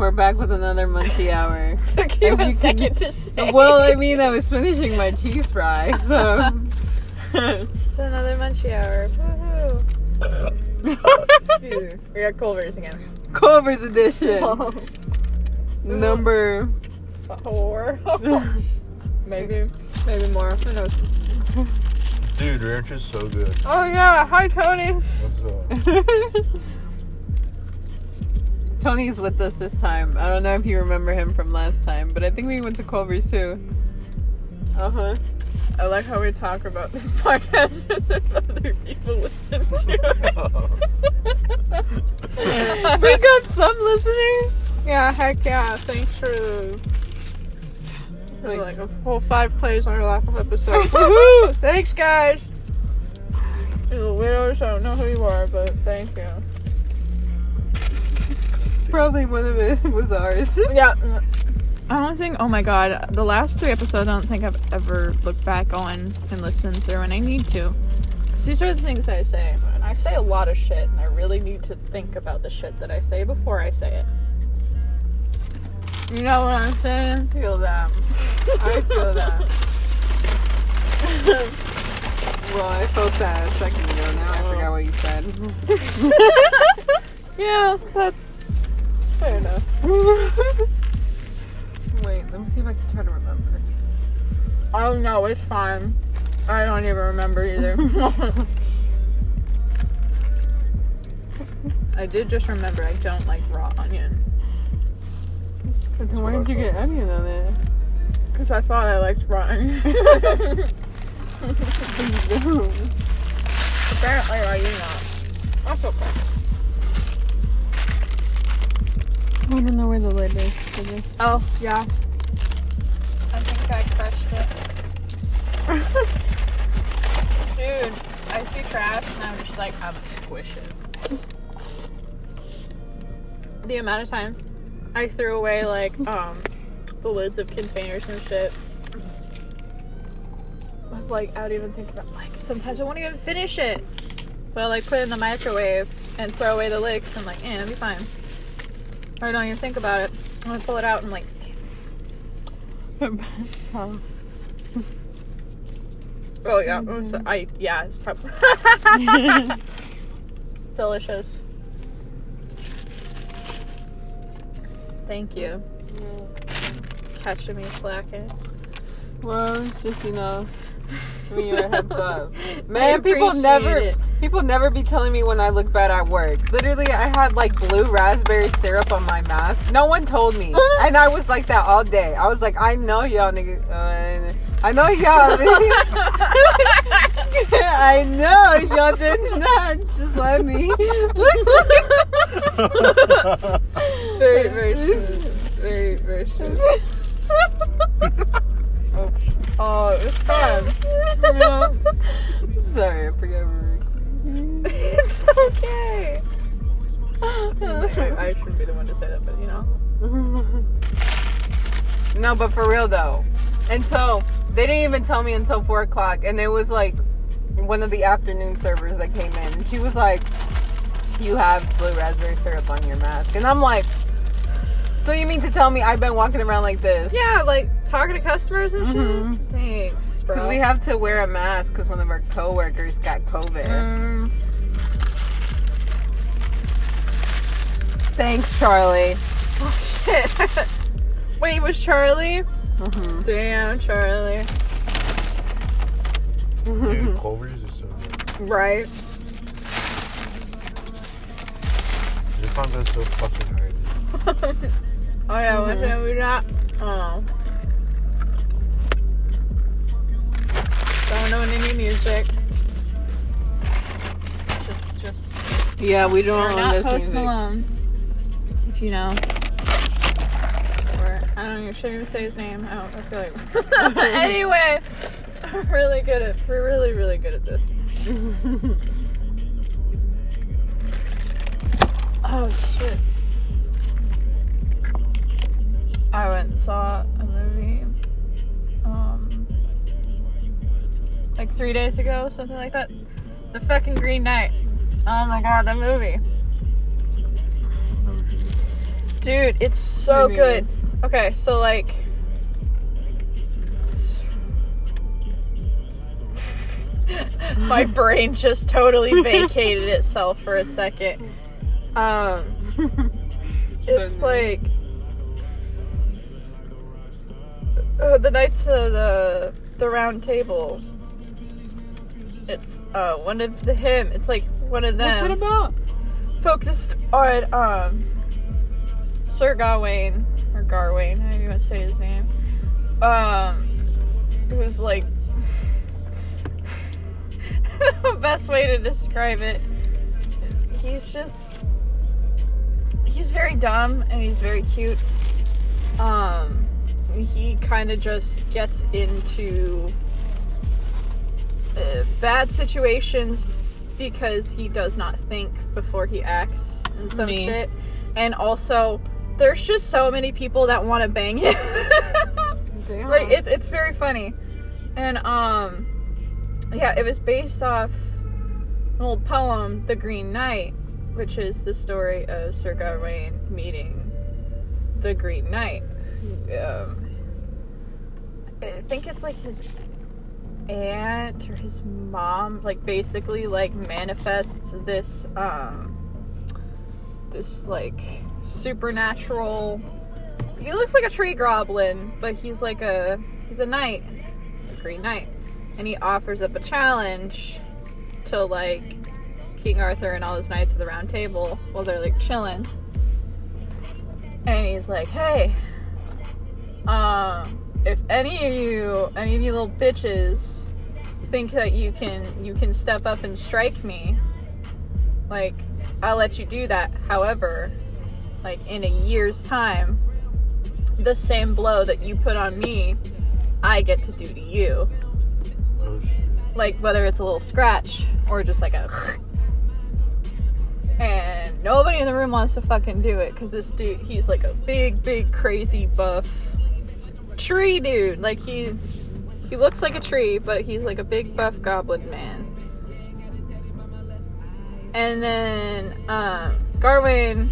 We're back with another munchie hour. Took you As a you second can- to say. well, I mean, I was finishing my cheese fry, so. it's another munchie hour. Woohoo! Excuse me. We got Culver's again. Culver's edition. Number. Four. maybe, maybe more. Who knows? Dude, ranch is so good. Oh yeah, hi Tony. Tony's with us this time. I don't know if you remember him from last time, but I think we went to Culver's too. Uh huh. I like how we talk about this podcast as if other people listen to it. we got some listeners. yeah, heck yeah. Thanks for for like a full five plays on our last episode. Woohoo! Thanks, guys. You're the weirdos. I don't know who you are, but thank you. Probably one of it was ours. Yeah. I don't think. Oh my god, the last three episodes. I don't think I've ever looked back on and listened through, and I need to. 'Cause these are the things I say, and I say a lot of shit, and I really need to think about the shit that I say before I say it. You know what I'm saying? feel that. I feel that. well, I felt that a second ago. Now I forgot what you said. Yeah, that's Oh no, it's fine. I don't even remember either. I did just remember I don't like raw onion. But then why did you get onion on it? Because I thought I liked raw onion. Apparently I do not. That's okay. I don't know where the lid is for this. Oh, yeah. Dude, I see trash and I'm just like, I'm gonna squish it. The amount of times I threw away like um the lids of containers and shit. With like I don't even think about like sometimes I won't even finish it. But I like put it in the microwave and throw away the lid 'cause I'm like, eh, it'll be fine. Or I don't even think about it. I'm gonna pull it out and like, oh. oh yeah, mm I yeah, it's probably delicious. Thank you. Catching me slacking. Well, it's just you know, giving you a heads up. Man, people never, it. people never be telling me when I look bad at work. Literally, I had like blue raspberry syrup on my mask. No one told me, and I was like that all day. I was like, I know y'all niggas. Uh, I know y'all. I know y'all did not. Just let me. Very, very smooth. Very, very smooth. Oh, oh it was fun. Yeah. Sorry, I forgot we were recording. it's okay. I, I should be the one to say that, but you know. No, but for real though, until they didn't even tell me until four o'clock, and it was like one of the afternoon servers that came in, and she was like, "You have blue raspberry syrup on your mask," and I'm like, "So you mean to tell me I've been walking around like this?" Yeah, like talking to customers and Mhm. shit. Thanks, bro. Because we have to wear a mask because one of our coworkers got COVID. Mm, Thanks, Charlie. oh shit. Wait, was Charlie? Mm-hmm. Damn, Charlie. Dude, Culver's is so good. Right. I just found that so fucking hard. Oh yeah, one time we got. Oh. Don't know any music. Just, just. Yeah, we don't own not this Post music. Malone. If you know. I don't even should even say his name. I don't. I feel like. anyway, we're really good at. We're really, really good at this. oh shit. I went and saw a movie. Um. Like three days ago, something like that. The fucking Green Knight. Oh my god, that movie. Dude, it's so good. Okay, so like. My brain just totally vacated itself for a second. Um, it's like uh, the Knights of the the Round Table. It's uh one of the him. It's like one of them What's it about? focused on um Sir Gawain or Garwain, however you want to say his name. Um it was like the best way to describe it is he's just he's very dumb and he's very cute. Um he kind of just gets into uh, bad situations because he does not think before he acts and some Me. shit. And also, there's just so many people that want to bang him. Like it, it's very funny, and um, yeah, it was based off an old poem, "The Green Knight," which is the story of Sir Gawain meeting the Green Knight. Um, I think it's like his aunt or his mom like basically like manifests this um this like supernatural. He looks like a tree goblin but he's like a he's a knight a green knight. And he offers up a challenge to like king arthur and all his knights of the round table while they're like chilling. And he's like hey um if any of you any of you little bitches think that you can you can step up and strike me like i'll let you do that. However like in a year's time the same blow that you put on me i get to do to you. Like whether it's a little scratch or just like a and nobody in the room wants to fucking do it because this dude he's like a big big crazy buff tree dude. Like he he looks like a tree but he's like a big buff goblin man. And then um garwin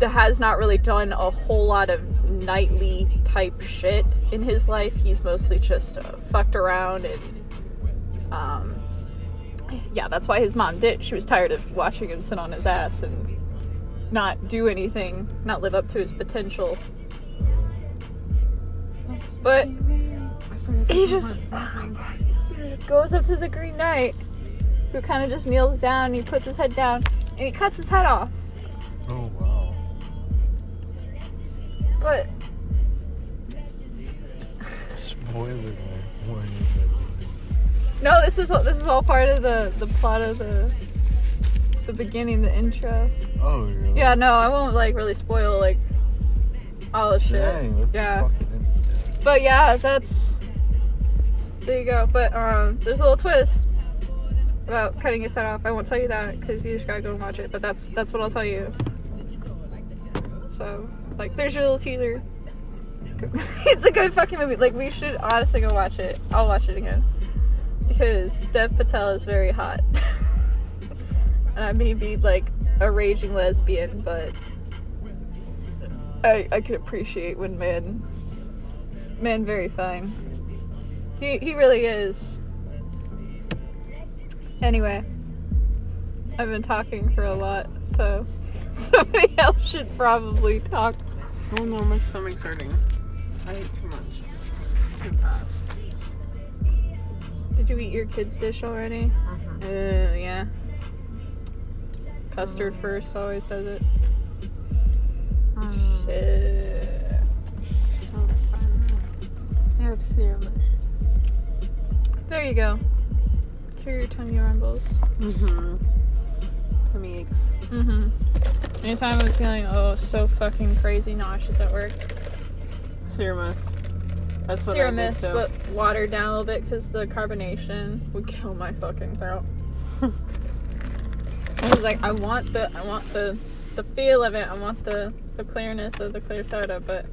has not really done a whole lot of knightly type shit in his life. He's mostly just uh, fucked around and um yeah, that's why his mom did. She was tired of watching him sit on his ass and not do anything, not live up to his potential. But he just, he just goes up to the Green Knight, who kind of just kneels down. He puts his head down and he cuts his head off. Oh. But Spoiler warning. no, this is all, this is all part of the the plot of the the beginning, the intro. Oh really? Yeah, no, I won't like really spoil like all the shit. Dang, that's yeah. But yeah, that's there you go. But um, there's a little twist about cutting his head off. I won't tell you that because you just gotta go and watch it. But that's that's what I'll tell you. So like, there's your little teaser. it's a good fucking movie. Like we should honestly go watch it. I'll watch it again because Dev Patel is very hot, and I may be like a raging lesbian, but I I can appreciate when men man very fine. He he really is. Anyway, I've been talking for a lot, so somebody else should probably talk. Oh no, my stomach's hurting. I ate too much. Too fast. Did you eat your kids' dish already? Mhm. Uh, yeah. Custard first always does it. Mm. Shit. Oh. I have serious. There you go. Cure your tummy rumbles. Mm-hmm. Tummy aches. Mm-hmm. Anytime I was feeling oh so fucking crazy nauseous at work, Sierra Mist. That's what serum I did mist, too. but watered down a little bit because the carbonation would kill my fucking throat. I was like, I want the, I want the, the feel of it. I want the, the clearness of the clear soda, but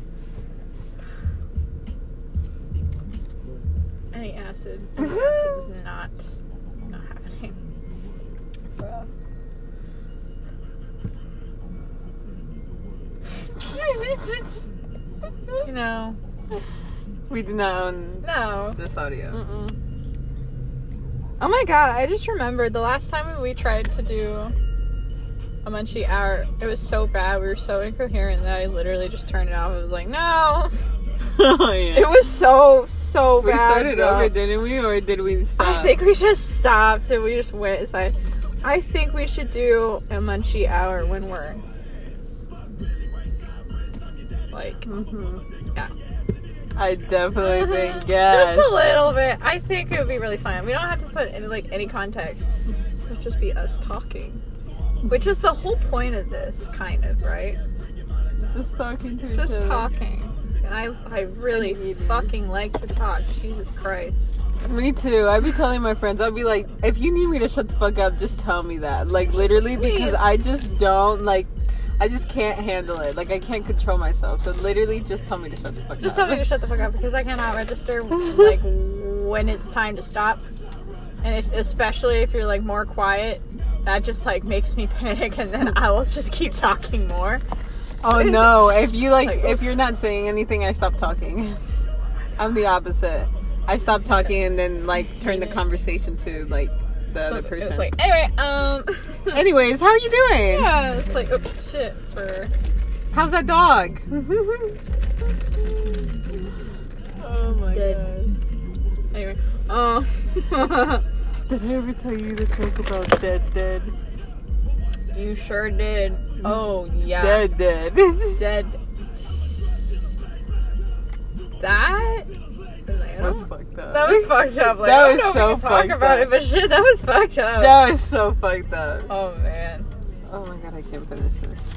any acid, any acid is not You know, we do not own no. this audio. Mm-mm. Oh my god, I just remembered the last time we tried to do a munchie hour, it was so bad. We were so incoherent that I literally just turned it off. I was like, no. oh yeah. It was so, so we bad. We started though. over, didn't we, or did we stop? I think we just stopped and we just went inside. I think we should do a munchie hour when we're like mm-hmm. yeah. I definitely think yes. Just a little bit. I think it would be really fun. We don't have to put any like any context. It'll just be us talking. Which is the whole point of this, kind of, right? just talking to each Just other. talking. And I I really fucking like to talk. Jesus Christ. Me too. I'd be telling my friends, I'd be like, if you need me to shut the fuck up, just tell me that. Like, literally, because. I just don't, like, I just can't handle it. Like, I can't control myself. So, literally, just tell me to shut the fuck Just up. Just tell me to shut the fuck up because I cannot register like when it's time to stop. And if, especially if you're like more quiet, that just like makes me panic and then I will just keep talking more. Oh, no. If you, like, Like- if you're not saying anything, I stop talking. I'm the opposite. I stop talking and then, like, turn the conversation to, like, the So other person. It's like anyway, um Anyways, how are you doing? Yeah, it's like oh shit for How's that dog? oh my Dead. anyway. Um Did I ever tell you the joke about dead dead? You sure did. Oh yeah. Dead dead. Dead. That. I was fucked up. That was fucked up. Like, That I don't was know if so we can talk fucked about up. it, but shit, that was fucked up. That was so fucked up. Oh man, Oh my god, I can't finish this.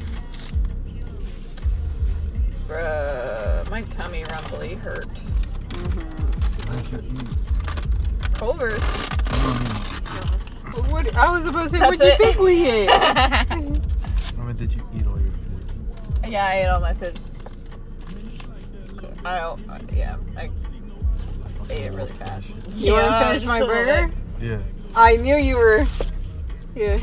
bruh, my tummy rumbly hurt. Mm-hmm. Culver's. Mm-hmm. What I was supposed to say, That's what do you think we ate? Mama, did you eat all your food? Yeah, I ate all my food. I don't. Yeah, I ate it really fast. You want to finish my a little burger? Yeah. I knew you were. Yeah.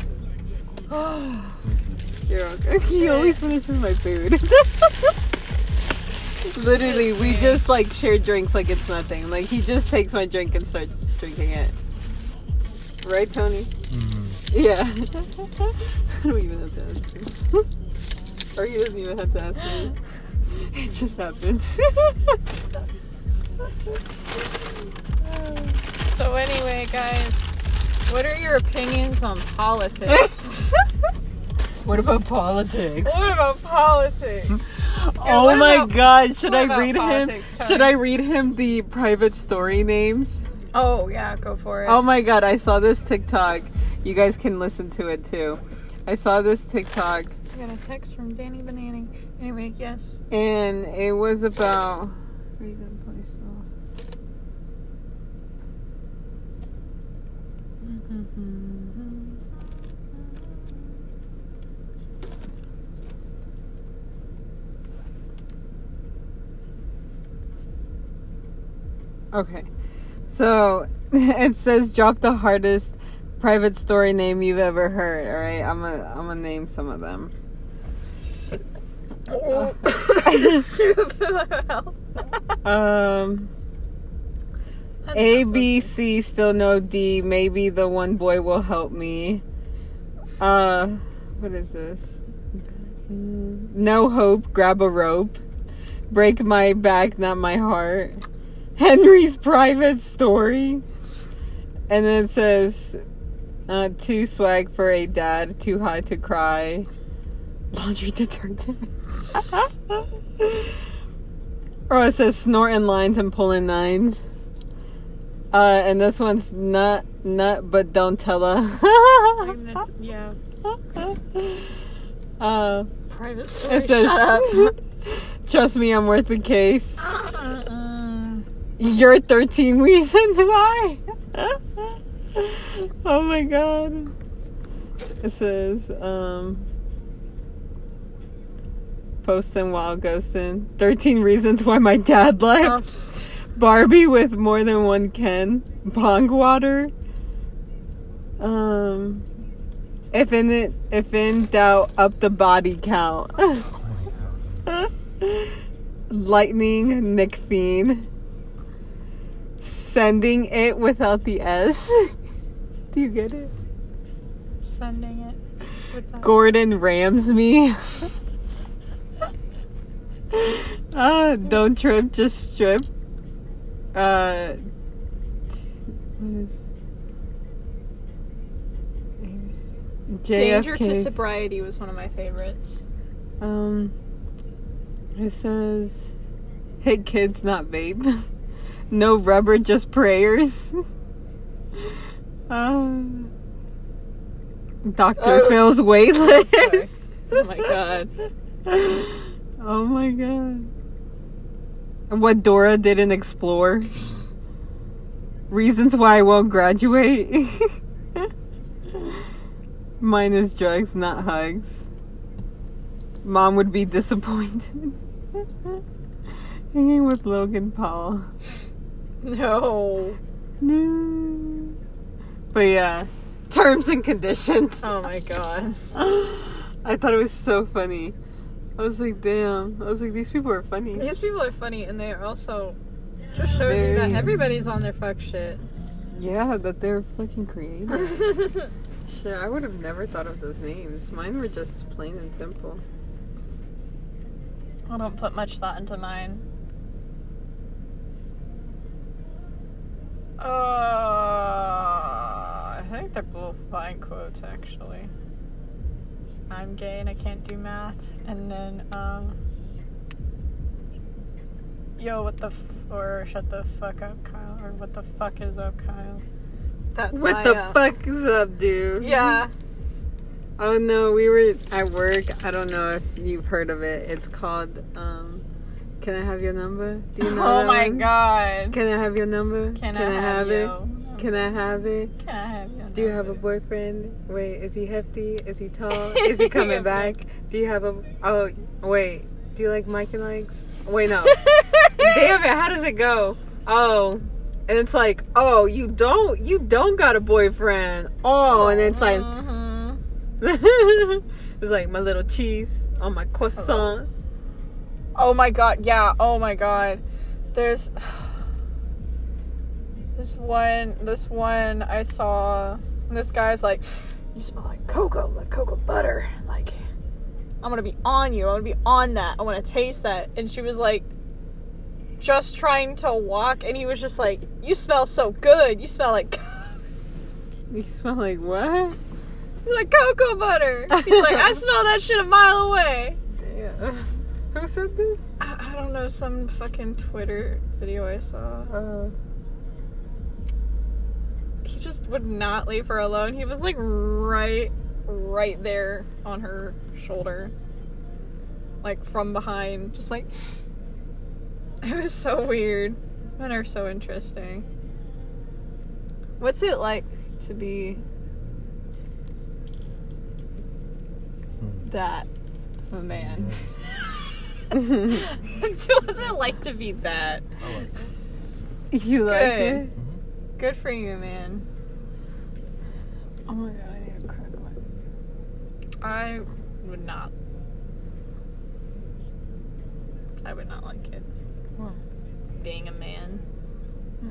You're okay. He always finishes my food. Literally, we just like share drinks like it's nothing. Like he just takes my drink and starts drinking it. Right, Tony? Mm-hmm. Yeah. I don't even have to ask him. or he doesn't even have to ask me. It just happens. So anyway, guys, what are your opinions on politics? what about politics? what about politics? oh what my about- god, should I read politics, him? Tony? Should I read him the private story names? Oh yeah, go for it. Oh my god, I saw this TikTok. You guys can listen to it too. I saw this TikTok I got a text from Danny Banani. Anyway, yes. and it was about Where you gonna play so? Okay. So it says drop the hardest private story name you've ever heard. All right, I'm gonna I'm gonna name some of them. Um, A B C still no D. Maybe the one boy will help me. Uh, what is this? No hope. Grab a rope. Break my back, not my heart. Henry's private story. And then it says, uh, too swag for a dad, too high to cry. Laundry detergent. oh, it says snorting lines and pulling nines. Uh, and this one's nut, nut, but don't tell her. yeah. uh, Private story. it says, trust me, I'm worth the case. Uh-uh. You're 13 reasons why. oh my god. It says, um, posting while ghosting. 13 reasons why my dad Oh, left. Barbie with more than one Ken. Pong water. Um, if in it, if in doubt, up the body count. Lightning Nick Fiend. Sending it without the S. Do you get it? Sending it. Gordon Ramsay. Ah, don't trip, just strip. Uh, what is Danger to sobriety was one of my favorites. Um, it says, "Hit kids, not babe. no rubber, just prayers." um, Doctor Oh. Phil's wait list. Oh my god. oh my god. What Dora didn't explore. Reasons why I won't graduate. Mine is drugs, not hugs. Mom would be disappointed. Hanging with Logan Paul. No. No. But yeah, terms and conditions. Oh my god. I thought it was so funny. I was like, damn. I was like, these people are funny. These people are funny and they are also just shows you that everybody's on their fuck shit. Yeah, that they're fucking creative. Shit, I would have never thought of those names. Mine were just plain and simple. I don't put much thought into mine. Uh, I think they're both fine quotes actually. I'm gay and I can't do math, and then um, yo, what the f- or shut the fuck up, Kyle, or what the fuck is up, Kyle? That's what my, the uh, fuck is up, dude? Yeah, Oh no, we were at work. I don't know if you've heard of it. It's called, um, Can I have your number? Do you know oh my one? god. Can I have your number? Can, I, have, it? Can I have it? Can I have you? Do you have a boyfriend? Wait, is he hefty? Is he tall? Is he coming back? Do you have a? Oh, wait. Do you like Mike and Ikes? Wait, no. Damn it! How does it go? Oh, and it's like, oh, you don't, you don't got a boyfriend. Oh, and it's like, Mhm. it's like my little cheese on my croissant. Oh my god, yeah, oh my god. There's this one this one I saw this guy's like, You smell like cocoa, like cocoa butter. Like I'm gonna be on you, I'm gonna be on that, I wanna taste that. And she was like just trying to walk and he was just like, You smell so good, you smell like You smell like what? He's like cocoa butter. He's like, I smell that shit a mile away. Damn. Who said this? I, I don't know, some fucking Twitter video I saw. Uh, he just would not leave her alone. He was like right right there on her shoulder. Like from behind. Just like it was so weird. Men are so interesting. What's it like to be hmm. that of a man? Hmm. What's it like to be that? I like it. you like Good. it? Good for you, man. Oh my god, I need to crack my. I would not. I would not like it. What? Being a man.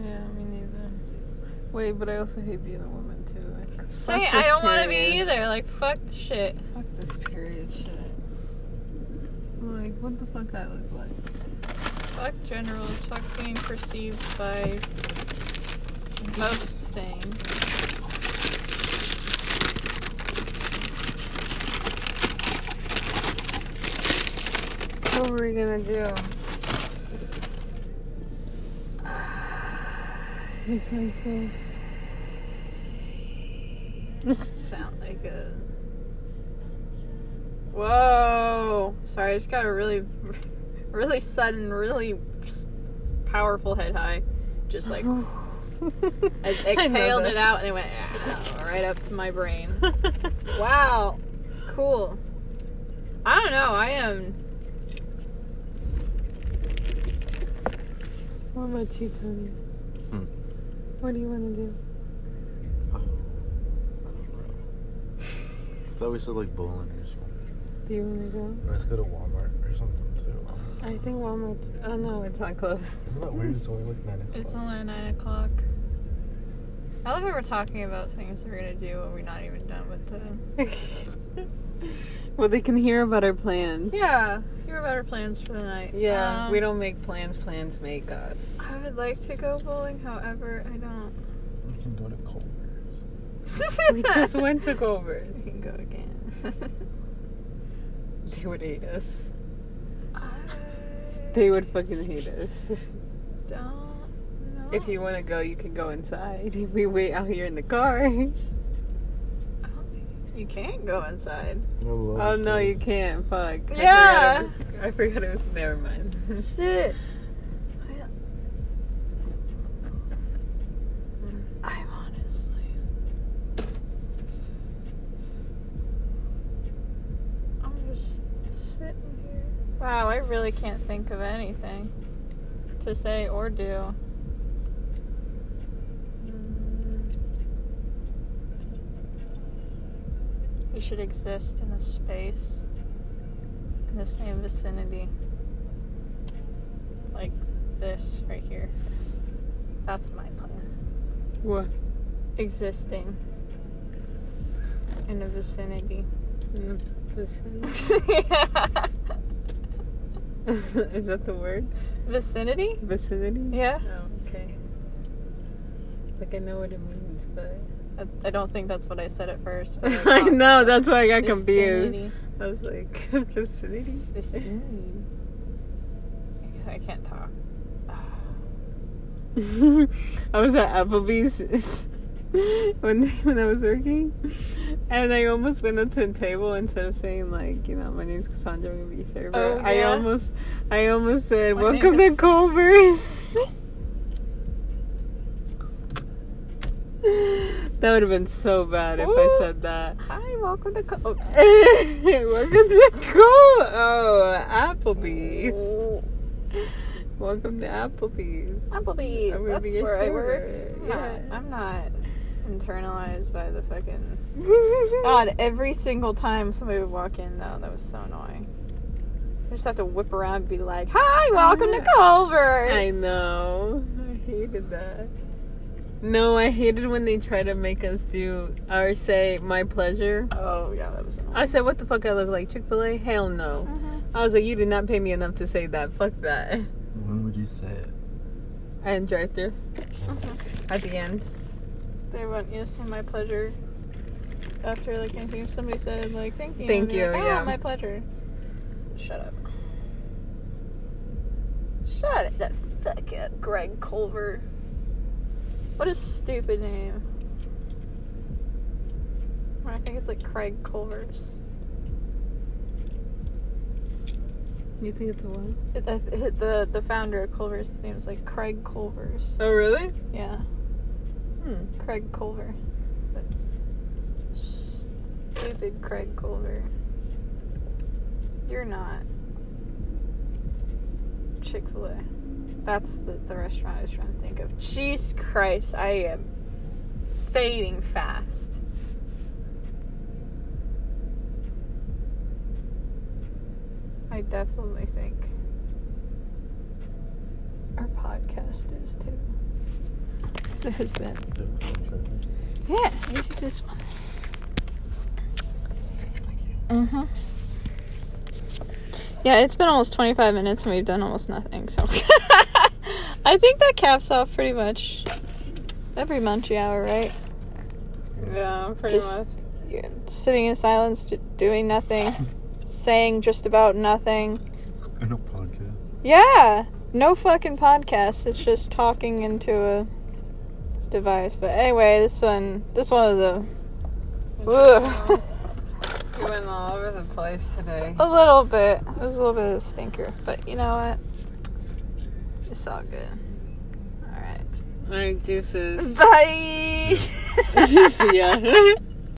Yeah, me neither. Wait, but I also hate being a woman too. Say, fuck I don't want to be either. Like, fuck the shit. Fuck this period shit. Like, what the fuck I look like? Fuck generals. Fuck being perceived by most things. What were we gonna do? Besides this. Sound like a. Whoa! Sorry, I just got a really, really sudden, really powerful head high. Just like I just exhaled it out and it went "Ah," right up to my brain. wow, cool. I don't know. I am. What about you, Tony? Hmm. What do you want to do? Oh, I don't know. I thought we said like bowling or something. Do you want to go? Let's go to Walmart or something too. I think Walmart. Oh no, it's not closed. Isn't that weird? It's only like 9 o'clock. It's only nine o'clock. I love how we're talking about things we're gonna do when we're not even done with them. well, they can hear about our plans. Yeah, hear about our plans for the night. Yeah, Um, we don't make plans. Plans make us. I would like to go bowling, however, I don't. We can go to Culver's. we just went to We Culver's. can go again. They would hate us. I They would fucking hate us. don't know. If you want to go, you can go inside. We wait out here in the car. I don't think you can't go inside. Oh no, you can't. Fuck. I Yeah. forgot it- I forgot it was. Never mind. Shit. I'm honestly. I'm just sitting here. Wow, I really can't think of anything to say or do. Mm. We should exist in a space in the same vicinity. Like this right here. That's my plan. What? Existing in a vicinity. In the vicinity? yeah. Is that the word? Vicinity? Vicinity? Yeah. Oh, okay. Like I know what it means, but I, I don't think that's what I said at first. I I know that's why I got confused. I was like, vicinity. Vicinity. I can't talk. I was at Applebee's when when I was working, and I almost went up to a table instead of saying like, you know, my name's Cassandra, I'm gonna be your server. Oh, I almost, I almost said, My "Welcome to is- Culver's." That would have been so bad if I said that. Hi, welcome to. Co- oh. Welcome to Col. Oh, Applebee's. Oh. Welcome to Applebee's. Applebee's. I'm That's where I work. Yeah. Yeah. I'm not internalized by the fucking. God, every single time somebody would walk in, though, that was so annoying. I just have to whip around and be like, "Hi, oh, welcome to Culver's." I know. I hated that. No, I hated when they try to make us do or say my pleasure. Oh yeah, that was annoying. I said, "What the fuck? I look like Chick Fil A? Hell no." Mhm. I was like, "You did not pay me enough to say that. Fuck that." When would you say it? And drive through Mhm. at the end. They want you to say my pleasure after like anything. If somebody said like thank you, Thank you, like, oh, yeah. my pleasure. Shut up. Shut it, that fucking Greg Culver. What a stupid name. I think it's like Craig Culver's. You think it's a what? It, it- the the founder of Culver's his name is like Craig Culver's. Oh, really? Yeah, Hmm. Craig Culver. But stupid Craig Culver. You're not. Chick fil A. That's the, the restaurant I was trying to think of. Jeez Christ, I am fading fast. I definitely think our podcast is too. It has been. Yeah, this is this one. Mm-hmm. Yeah, it's been almost 25 minutes and we've done almost nothing, so. I think that caps off pretty much every munchy hour, right? Yeah, pretty Just- much. You're sitting in silence, doing nothing, saying just about nothing. I know podcast. Yeah, no fucking podcast. It's just talking into a device. But anyway, this one, this one was a, Ugh. You went all over the place today. a little bit. It was a little bit of a stinker, but you know what? It's all good. All right. Alright, deuces. Bye. See ya.